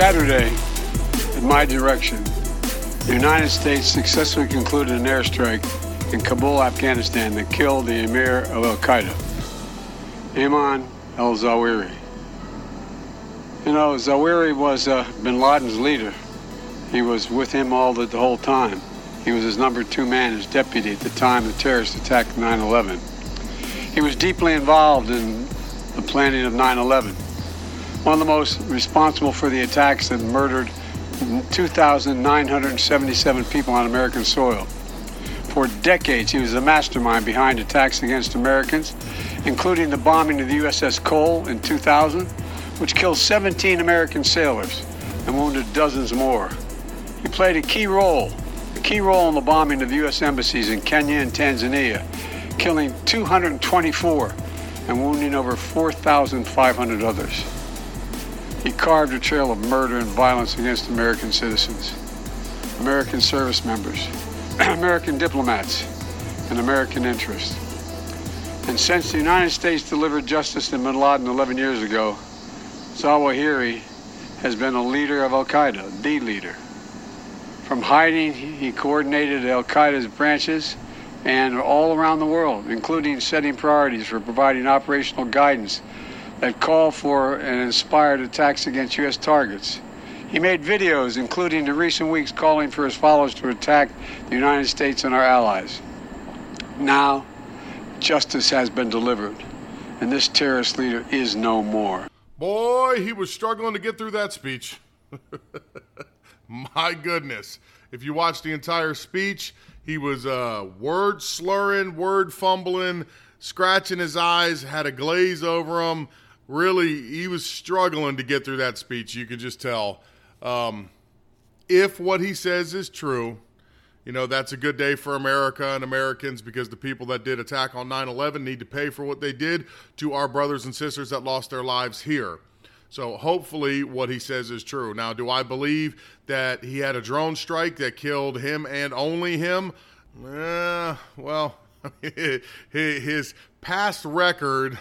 Saturday, in my direction, the United States successfully concluded an airstrike in Kabul, Afghanistan that killed the emir of Al Qaeda, Ayman al Zawahiri. You know, Zawahiri was uh, bin Laden's leader. He was with him all the, the whole time. He was his number two man, his deputy at the time the terrorists attacked 9 11. He was deeply involved in the planning of 9 11. One of the most responsible for the attacks that murdered 2,977 people on American soil. For decades, he was the mastermind behind attacks against Americans, including the bombing of the USS Cole in 2000, which killed 17 American sailors and wounded dozens more. He played a key role, a key role in the bombing of U.S. embassies in Kenya and Tanzania, killing 224 and wounding over 4,500 others. He carved a trail of murder and violence against American citizens, American service members, American diplomats, and American interests. And since the United States delivered justice to bin Laden 11 years ago, Zawahiri has been a leader of Al Qaeda, the leader. From hiding, he coordinated Al Qaeda's branches and all around the world, including setting priorities for providing operational guidance that call for and inspired attacks against U.S. targets. He made videos, including in recent weeks, calling for his followers to attack the United States and our allies. Now, justice has been delivered, and this terrorist leader is no more. Boy, he was struggling to get through that speech. My goodness. If you watch the entire speech, he was uh, word slurring, word fumbling, scratching his eyes, had a glaze over him. Really, he was struggling to get through that speech. You could just tell. Um, if what he says is true, you know, that's a good day for America and Americans because the people that did attack on 9 11 need to pay for what they did to our brothers and sisters that lost their lives here. So hopefully what he says is true. Now, do I believe that he had a drone strike that killed him and only him? Eh, well, his past record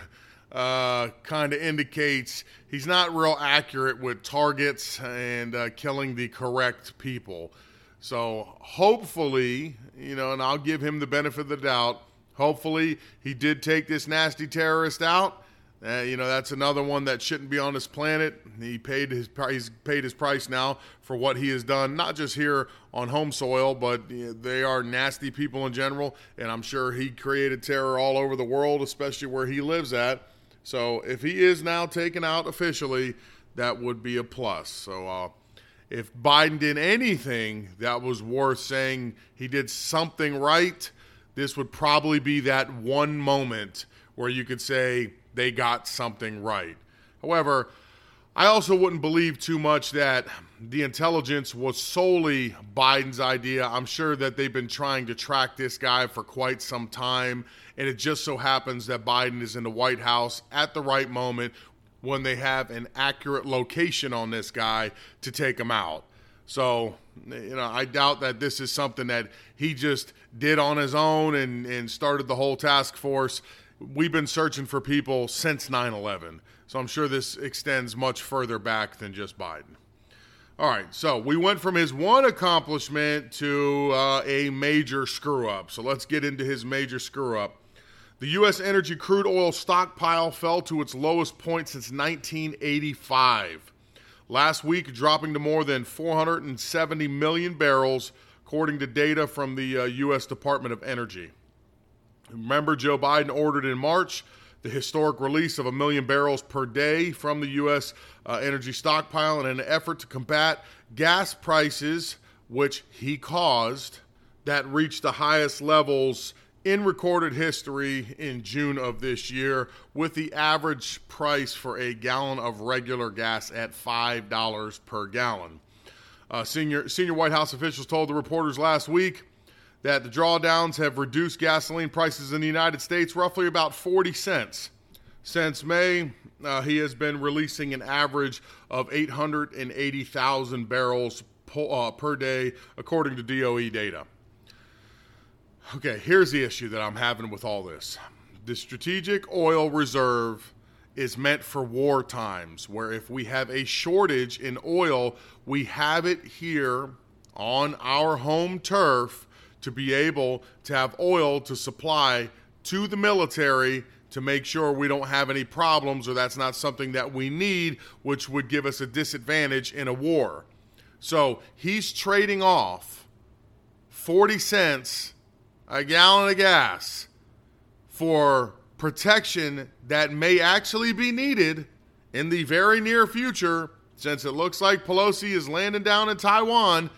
uh, kind of indicates he's not real accurate with targets and uh, killing the correct people. So hopefully, you know, and I'll give him the benefit of the doubt. Hopefully, he did take this nasty terrorist out uh, you know, that's another one that shouldn't be on this planet. He paid his he's paid his price now for what he has done, not just here on home soil, but they are nasty people in general. And I'm sure he created terror all over the world, especially where he lives at. So if he is now taken out officially, that would be a plus. So uh, if Biden did anything that was worth saying he did something right, this would probably be that one moment where you could say they got something right. However, I also wouldn't believe too much that the intelligence was solely Biden's idea. I'm sure that they've been trying to track this guy for quite some time, and it just so happens that Biden is in the White House at the right moment when they have an accurate location on this guy to take him out. So, you know, I doubt that this is something that he just did on his own and, and started the whole task force we've been searching for people since 9 11. So I'm sure this extends much further back than just Biden. All right, so we went from his one accomplishment to uh, a major screw up. So let's get into his major screw up. The U.S. energy crude oil stockpile fell to its lowest point since 1985. Last week, dropping to more than 470 million barrels, according to data from the uh, U.S. Department of Energy. Remember, Joe Biden ordered in March the historic release of a million barrels per day from the U.S. Uh, energy stockpile in an effort to combat gas prices, which he caused, that reached the highest levels in recorded history in June of this year, with the average price for a gallon of regular gas at $5 per gallon. Uh, senior, senior White House officials told the reporters last week that the drawdowns have reduced gasoline prices in the United States roughly about 40 cents. Since May, uh, he has been releasing an average of 880,000 barrels po- uh, per day, according to DOE data. Okay, here's the issue that I'm having with all this the strategic oil reserve is meant for war times, where if we have a shortage in oil, we have it here on our home turf to be able to have oil to supply to the military to make sure we don't have any problems or that's not something that we need, which would give us a disadvantage in a war. So he's trading off 40 cents a gallon of gas for protection that may actually be needed in the very near future, since it looks like Pelosi is landing down in Taiwan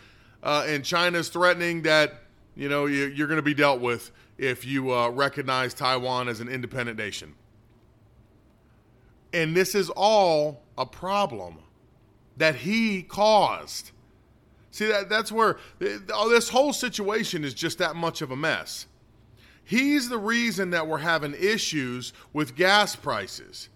uh, and China's threatening that you know you, are going to be dealt with if you uh, recognize Taiwan as an independent nation. And this is all a problem that he caused. See that that's where oh, this whole situation is just that much of a mess. He's the reason that we're having issues with gas prices.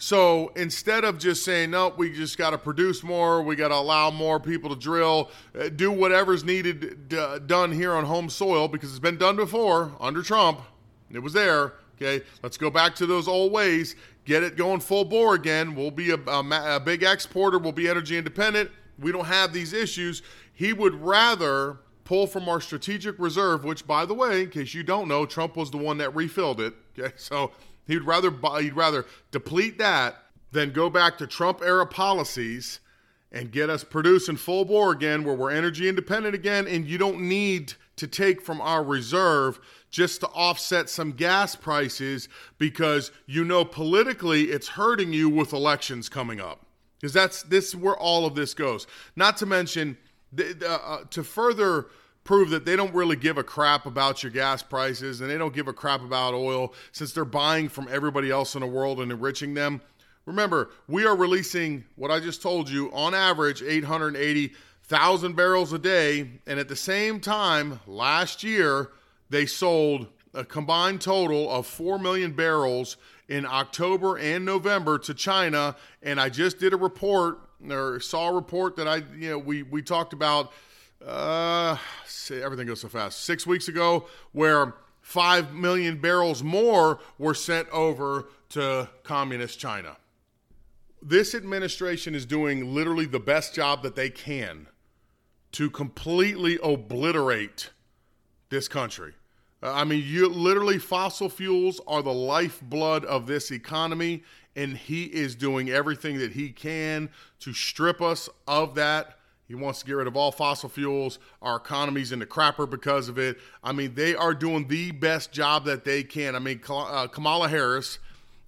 So instead of just saying, no, we just got to produce more, we got to allow more people to drill, uh, do whatever's needed d- done here on home soil because it's been done before under Trump. It was there. Okay, let's go back to those old ways, get it going full bore again. We'll be a, a, a big exporter, we'll be energy independent. We don't have these issues. He would rather pull from our strategic reserve, which, by the way, in case you don't know, Trump was the one that refilled it. Okay, so He'd rather buy, he'd rather deplete that than go back to Trump era policies and get us producing full bore again where we're energy independent again and you don't need to take from our reserve just to offset some gas prices because you know politically it's hurting you with elections coming up because that's this where all of this goes not to mention uh, uh, to further prove that they don't really give a crap about your gas prices and they don't give a crap about oil since they're buying from everybody else in the world and enriching them. Remember, we are releasing what I just told you on average 880,000 barrels a day. And at the same time, last year, they sold a combined total of 4 million barrels in October and November to China. And I just did a report or saw a report that I, you know, we, we talked about uh, everything goes so fast. Six weeks ago, where five million barrels more were sent over to communist China. This administration is doing literally the best job that they can to completely obliterate this country. Uh, I mean, you literally fossil fuels are the lifeblood of this economy, and he is doing everything that he can to strip us of that he wants to get rid of all fossil fuels. Our economy's in the crapper because of it. I mean, they are doing the best job that they can. I mean, uh, Kamala Harris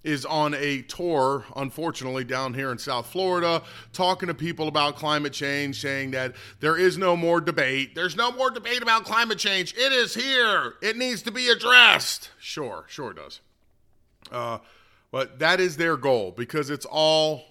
is on a tour, unfortunately, down here in South Florida, talking to people about climate change, saying that there is no more debate. There's no more debate about climate change. It is here. It needs to be addressed. Sure, sure does. Uh, but that is their goal because it's all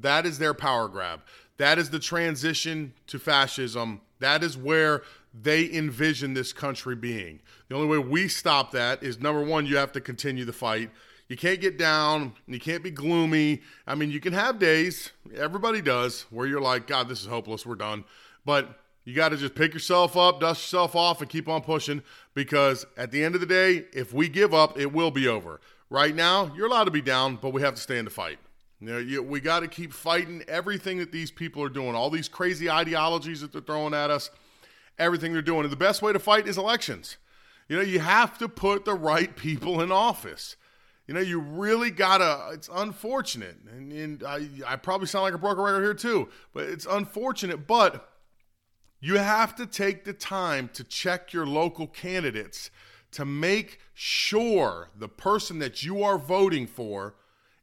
that is their power grab. That is the transition to fascism. That is where they envision this country being. The only way we stop that is number one, you have to continue the fight. You can't get down. You can't be gloomy. I mean, you can have days, everybody does, where you're like, God, this is hopeless. We're done. But you got to just pick yourself up, dust yourself off, and keep on pushing because at the end of the day, if we give up, it will be over. Right now, you're allowed to be down, but we have to stay in the fight. You know, you, we got to keep fighting everything that these people are doing, all these crazy ideologies that they're throwing at us, everything they're doing. And the best way to fight is elections. You know, you have to put the right people in office. You know, you really gotta. It's unfortunate, and, and I, I probably sound like a broken record here too, but it's unfortunate. But you have to take the time to check your local candidates to make sure the person that you are voting for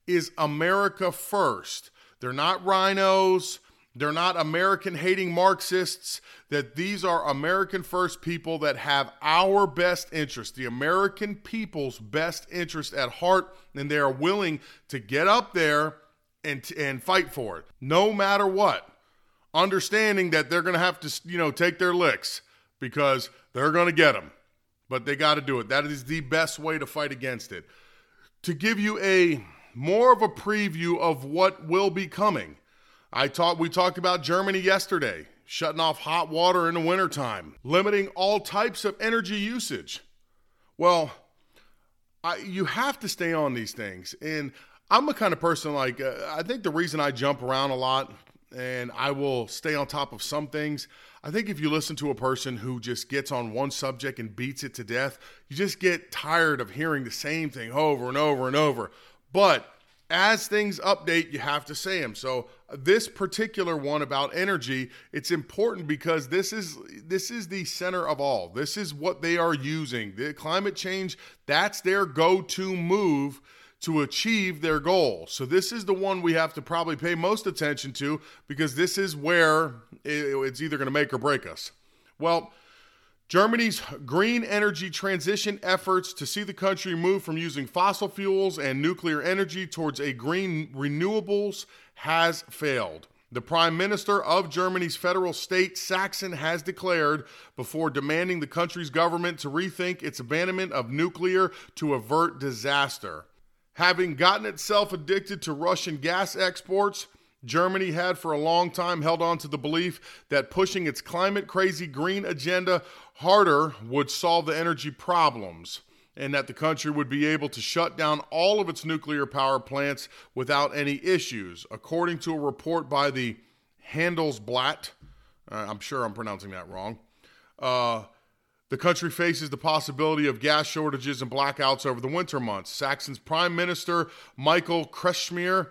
is America first. They're not RINOs. They're not American hating Marxists. That these are American first people that have our best interest, the American people's best interest at heart, and they are willing to get up there and, and fight for it, no matter what. Understanding that they're going to have to, you know, take their licks because they're going to get them, but they got to do it. That is the best way to fight against it. To give you a more of a preview of what will be coming. I talked we talked about Germany yesterday, shutting off hot water in the wintertime, limiting all types of energy usage. Well, I, you have to stay on these things. And I'm a kind of person like uh, I think the reason I jump around a lot and I will stay on top of some things. I think if you listen to a person who just gets on one subject and beats it to death, you just get tired of hearing the same thing over and over and over. But as things update, you have to say them. So this particular one about energy, it's important because this is this is the center of all. This is what they are using. The climate change, that's their go-to move to achieve their goal. So this is the one we have to probably pay most attention to because this is where it's either going to make or break us. Well, Germany's green energy transition efforts to see the country move from using fossil fuels and nuclear energy towards a green renewables has failed. The Prime Minister of Germany's federal state, Sachsen, has declared before demanding the country's government to rethink its abandonment of nuclear to avert disaster. Having gotten itself addicted to Russian gas exports, Germany had for a long time held on to the belief that pushing its climate crazy green agenda harder would solve the energy problems and that the country would be able to shut down all of its nuclear power plants without any issues. According to a report by the Handelsblatt, uh, I'm sure I'm pronouncing that wrong. Uh, the country faces the possibility of gas shortages and blackouts over the winter months. Saxon's Prime Minister Michael Kretschmer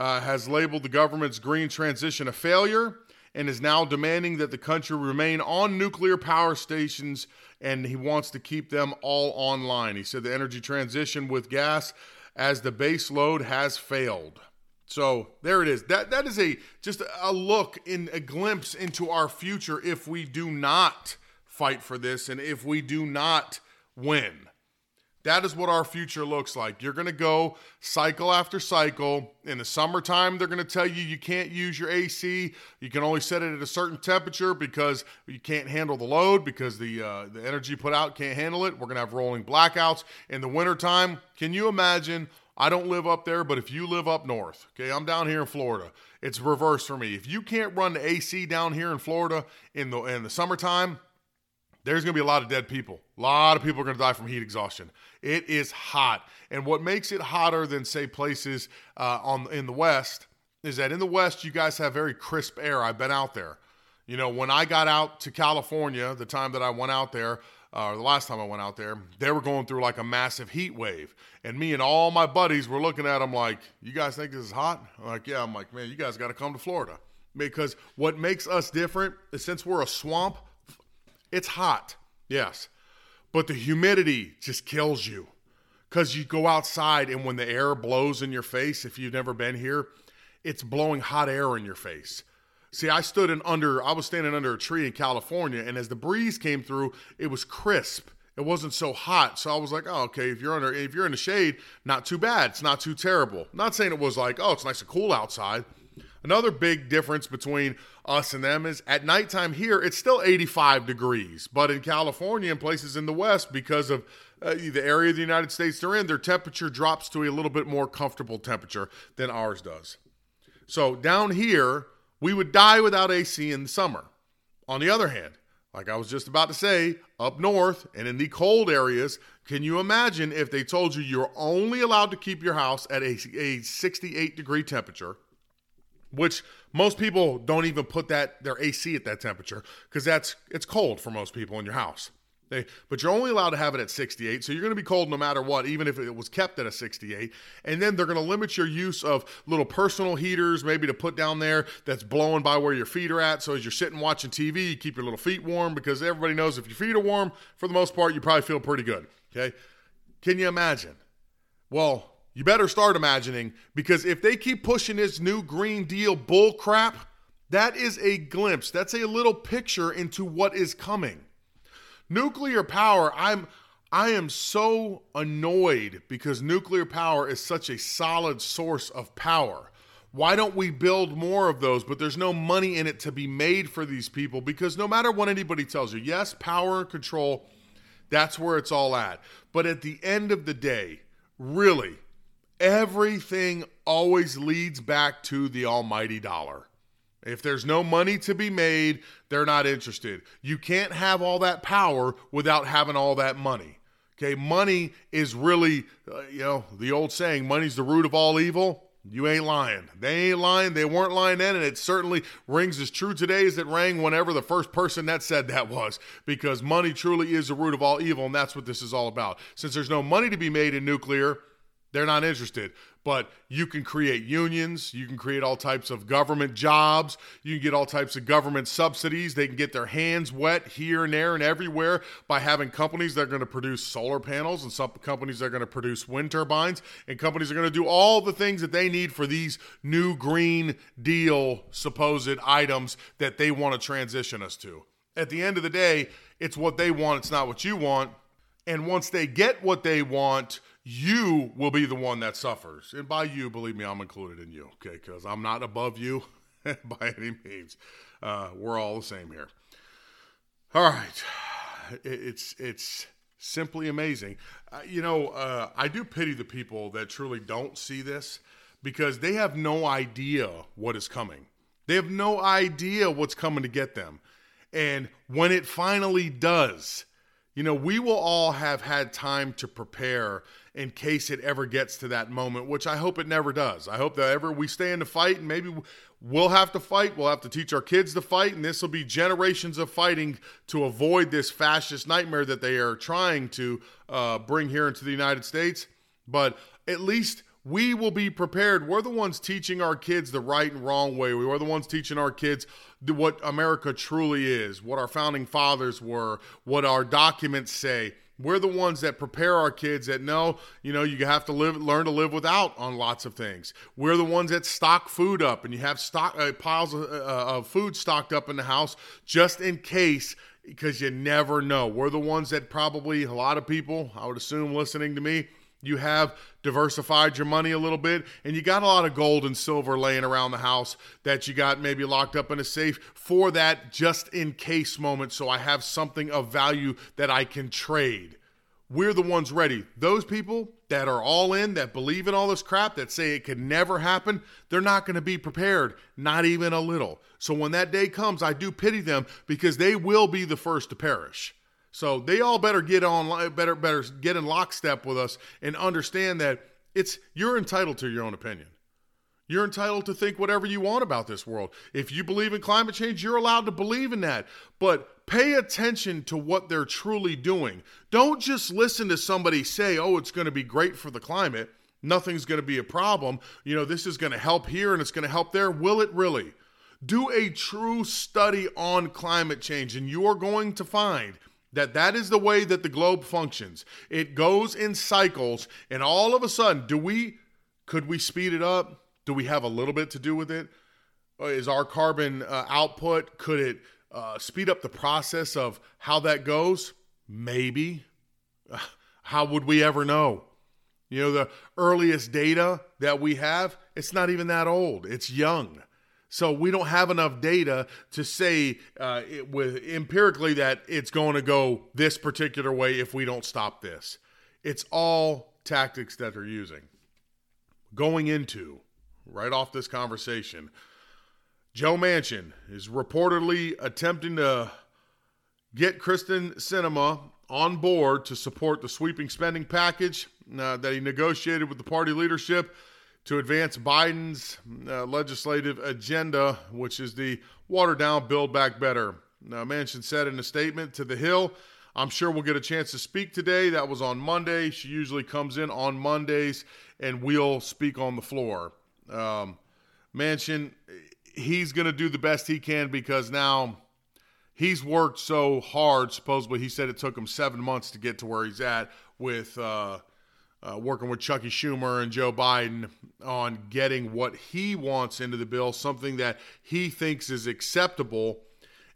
uh, has labeled the government's green transition a failure and is now demanding that the country remain on nuclear power stations and he wants to keep them all online. He said the energy transition with gas as the base load has failed. So there it is. That that is a just a look in a glimpse into our future if we do not fight for this. And if we do not win, that is what our future looks like. You're going to go cycle after cycle. In the summertime, they're going to tell you you can't use your AC. You can only set it at a certain temperature because you can't handle the load because the uh, the energy put out can't handle it. We're going to have rolling blackouts in the wintertime. Can you imagine? I don't live up there, but if you live up north, okay, I'm down here in Florida. It's reverse for me. If you can't run the AC down here in Florida in the in the summertime, there's going to be a lot of dead people. A lot of people are going to die from heat exhaustion. It is hot, and what makes it hotter than say places uh, on in the West is that in the West you guys have very crisp air. I've been out there. You know, when I got out to California, the time that I went out there, uh, or the last time I went out there, they were going through like a massive heat wave. And me and all my buddies were looking at them like, You guys think this is hot? I'm like, yeah. I'm like, Man, you guys got to come to Florida. Because what makes us different is since we're a swamp, it's hot, yes, but the humidity just kills you because you go outside and when the air blows in your face, if you've never been here, it's blowing hot air in your face. See, I stood in under, I was standing under a tree in California, and as the breeze came through, it was crisp. It wasn't so hot, so I was like, "Oh, okay. If you're under, if you're in the shade, not too bad. It's not too terrible." not saying it was like, "Oh, it's nice and cool outside." Another big difference between us and them is at nighttime here, it's still 85 degrees. But in California and places in the West, because of uh, the area of the United States they're in, their temperature drops to a little bit more comfortable temperature than ours does. So down here, we would die without AC in the summer. On the other hand, like I was just about to say, up north and in the cold areas, can you imagine if they told you you're only allowed to keep your house at a, a 68 degree temperature? Which most people don't even put that their AC at that temperature because that's it's cold for most people in your house. They, but you're only allowed to have it at 68, so you're going to be cold no matter what, even if it was kept at a 68. And then they're going to limit your use of little personal heaters, maybe to put down there that's blowing by where your feet are at. So as you're sitting watching TV, you keep your little feet warm because everybody knows if your feet are warm, for the most part, you probably feel pretty good. Okay, can you imagine? Well, you better start imagining because if they keep pushing this new Green Deal bull crap, that is a glimpse. That's a little picture into what is coming. Nuclear power, I'm I am so annoyed because nuclear power is such a solid source of power. Why don't we build more of those? But there's no money in it to be made for these people because no matter what anybody tells you, yes, power and control, that's where it's all at. But at the end of the day, really, everything always leads back to the almighty dollar. If there's no money to be made, they're not interested. You can't have all that power without having all that money. Okay, money is really, uh, you know, the old saying, money's the root of all evil. You ain't lying. They ain't lying. They weren't lying then, and it certainly rings as true today as it rang whenever the first person that said that was, because money truly is the root of all evil, and that's what this is all about. Since there's no money to be made in nuclear, they're not interested. But you can create unions, you can create all types of government jobs, you can get all types of government subsidies. They can get their hands wet here and there and everywhere by having companies that are going to produce solar panels and some companies that are going to produce wind turbines and companies are going to do all the things that they need for these new green deal supposed items that they want to transition us to. At the end of the day, it's what they want, it's not what you want. And once they get what they want, you will be the one that suffers. And by you, believe me, I'm included in you, okay? Because I'm not above you by any means. Uh, we're all the same here. All right. It's, it's simply amazing. Uh, you know, uh, I do pity the people that truly don't see this because they have no idea what is coming. They have no idea what's coming to get them. And when it finally does, you know, we will all have had time to prepare in case it ever gets to that moment, which I hope it never does. I hope that ever we stay in the fight and maybe we'll have to fight. We'll have to teach our kids to fight, and this will be generations of fighting to avoid this fascist nightmare that they are trying to uh, bring here into the United States. But at least we will be prepared. We're the ones teaching our kids the right and wrong way. We are the ones teaching our kids what America truly is, what our founding fathers were, what our documents say. We're the ones that prepare our kids that know, you know, you have to live, learn to live without on lots of things. We're the ones that stock food up, and you have stock uh, piles of, uh, of food stocked up in the house just in case, because you never know. We're the ones that probably a lot of people, I would assume, listening to me, you have diversified your money a little bit and you got a lot of gold and silver laying around the house that you got maybe locked up in a safe for that just in case moment so I have something of value that I can trade. We're the ones ready. Those people that are all in, that believe in all this crap, that say it could never happen, they're not going to be prepared, not even a little. So when that day comes, I do pity them because they will be the first to perish. So they all better get on, better, better get in lockstep with us and understand that it's you're entitled to your own opinion. You're entitled to think whatever you want about this world. If you believe in climate change, you're allowed to believe in that. But pay attention to what they're truly doing. Don't just listen to somebody say, oh, it's going to be great for the climate. Nothing's going to be a problem. You know, this is going to help here and it's going to help there. Will it really? Do a true study on climate change, and you are going to find that that is the way that the globe functions. It goes in cycles and all of a sudden do we could we speed it up? Do we have a little bit to do with it? Uh, our carbon uh, output could it uh, speed up the process of how that goes? Maybe. How would we ever know? You know the earliest data that we have it's not even that old. It's young so we don't have enough data to say uh, it, with empirically that it's going to go this particular way if we don't stop this. It's all tactics that they're using. Going into right off this conversation, Joe Manchin is reportedly attempting to get Kyrsten Sinema on board to support the sweeping spending package uh, that he negotiated with the party leadership to advance Biden's uh, legislative agenda, which is the water down, build back better. Now, Manchin said in a statement to The Hill, I'm sure we'll get a chance to speak today. That was on Monday. She usually comes in on Mondays, and we'll speak on the floor. Um, Manchin, he's going to do the best he can because now he's worked so hard. Supposedly, he said it took him seven months to get to where he's at with uh, uh, working with Chuckie Schumer and Joe Biden on getting what he wants into the bill, something that he thinks is acceptable.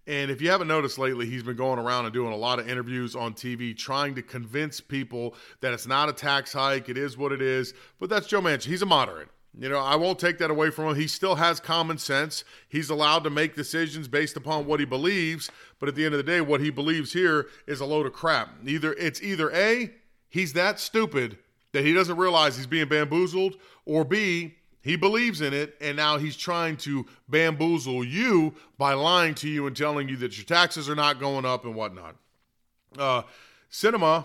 And if you haven't noticed lately, he's been going around and doing a lot of interviews on TV trying to convince people that it's not a tax hike, it is what it is. But that's Joe Manchin. He's a moderate. You know, I won't take that away from him. He still has common sense. He's allowed to make decisions based upon what he believes, but at the end of the day, what he believes here is a load of crap. Either it's either A, he's that stupid that he doesn't realize he's being bamboozled, or B, he believes in it and now he's trying to bamboozle you by lying to you and telling you that your taxes are not going up and whatnot. Uh, Sinema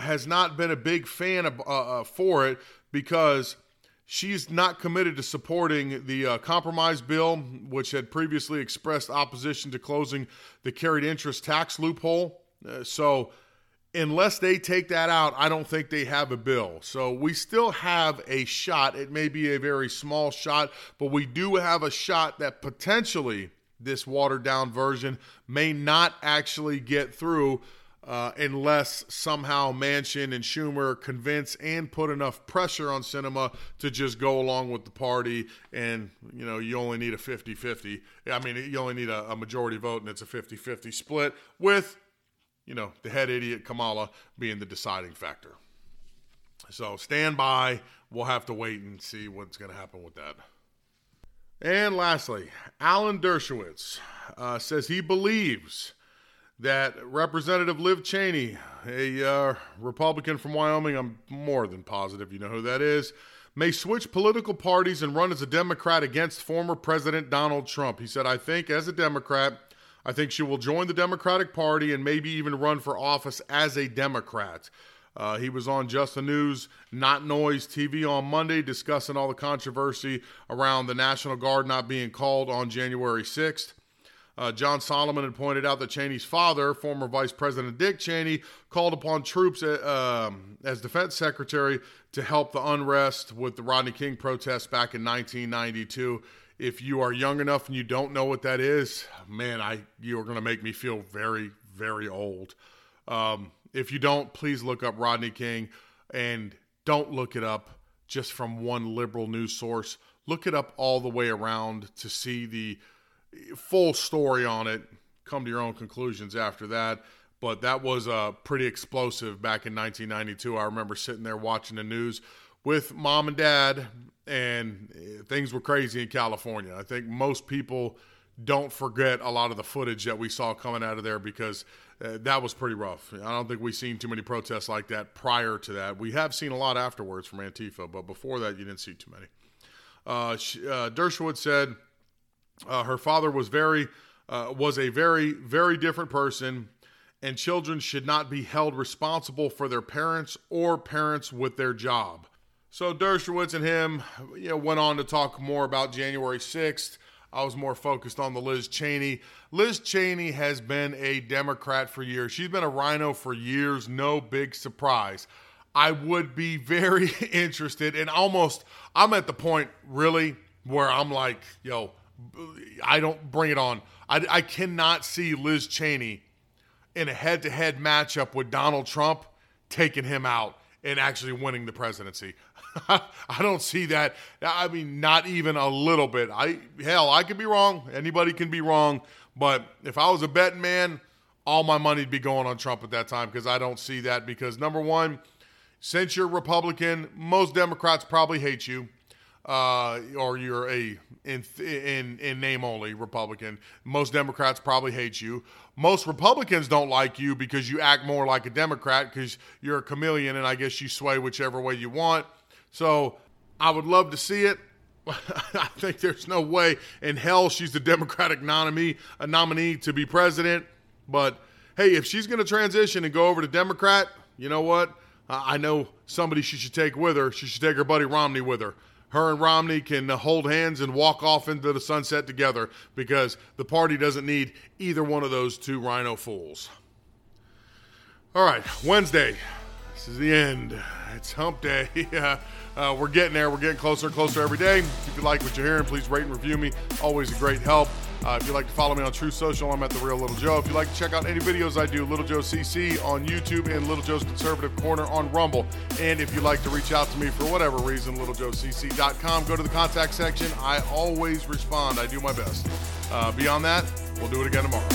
has not been a big fan of, uh, uh, for it because she's not committed to supporting the uh, compromise bill, which had previously expressed opposition to closing the carried interest tax loophole. Uh, so, unless they take that out, I don't think they have a bill. So, we still have a shot. It may be a very small shot, but we do have a shot that potentially this watered down version may not actually get through uh, unless somehow Manchin and Schumer convince and put enough pressure on Sinema to just go along with the party. And, you know, you only need a 50 50. I mean, you only need a, a majority vote, and it's a 50 50 split with, you know, the head idiot Kamala being the deciding factor. So stand by. We'll have to wait and see what's going to happen with that. And lastly, Alan Dershowitz uh, says he believes that Representative Liz Cheney, a uh, Republican from Wyoming, I'm more than positive you know who that is, may switch political parties and run as a Democrat against former President Donald Trump. He said, I think as a Democrat, I think she will join the Democratic Party and maybe even run for office as a Democrat. Uh, he was on Just the News, Not Noise TV on Monday discussing all the controversy around the National Guard not being called on January 6th. Uh, John Solomon had pointed out that Cheney's father, former Vice President Dick Cheney, called upon troops uh, um, as defense secretary to help the unrest with the Rodney King protests back in 1992. If you are young enough and you don't know what that is, man, I you are going to make me feel very, very old. Um, if you don't, please look up Rodney King and don't look it up just from one liberal news source. Look it up all the way around to see the full story on it. Come to your own conclusions after that. But that was uh, pretty explosive back in 1992. I remember sitting there watching the news with mom and dad, and eh, things were crazy in California. I think most people don't forget a lot of the footage that we saw coming out of there because uh, that was pretty rough. I don't think we've seen too many protests like that prior to that. We have seen a lot afterwards from Antifa, but before that, you didn't see too many. Uh, she, uh, Dershowitz said uh, her father was very uh, was a very very different person, and children should not be held responsible for their parents or parents with their job. So Dershowitz and him, you know, went on to talk more about January sixth. I was more focused on the Liz Cheney. Liz Cheney has been a Democrat for years. She's been a RINO for years. No big surprise. I would be very interested, and almost, I'm at the point really where I'm like, yo, I don't bring it on. I, I cannot see Liz Cheney in a head to head matchup with Donald Trump taking him out and actually winning the presidency. I don't see that. I mean, not even a little bit. I hell, I could be wrong. Anybody can be wrong. But if I was a betting man, all my money'd be going on Trump at that time because I don't see that. Because number one, since you're Republican, most Democrats probably hate you uh, or you're a in, in in name only Republican. Most Democrats probably hate you. Most Republicans don't like you because you act more like a Democrat because you're a chameleon, and I guess you sway whichever way you want. So I would love to see it. I think there's no way in hell she's the Democratic nominee, a nominee to be president. But hey, if she's going to transition and go over to Democrat, you know what? I know somebody she should take with her. She should take her buddy Romney with her her and Romney can uh, hold hands and walk off into the sunset together because the party doesn't need either one of those two RINO fools. All right, Wednesday. This is the end. It's hump day. uh, we're getting there. We're getting closer and closer every day. If you like what you're hearing, please rate and review me. Always a great help. Uh, if you'd like to follow me on Truth Social, I'm at The Real Little Joe. If you'd like to check out any videos I do, Little Joe CC on YouTube and Little Joe's Conservative Corner on Rumble. And if you'd like to reach out to me for whatever reason, littlejoecc.com, go to the contact section. I always respond. I do my best. Uh, beyond that, we'll do it again tomorrow.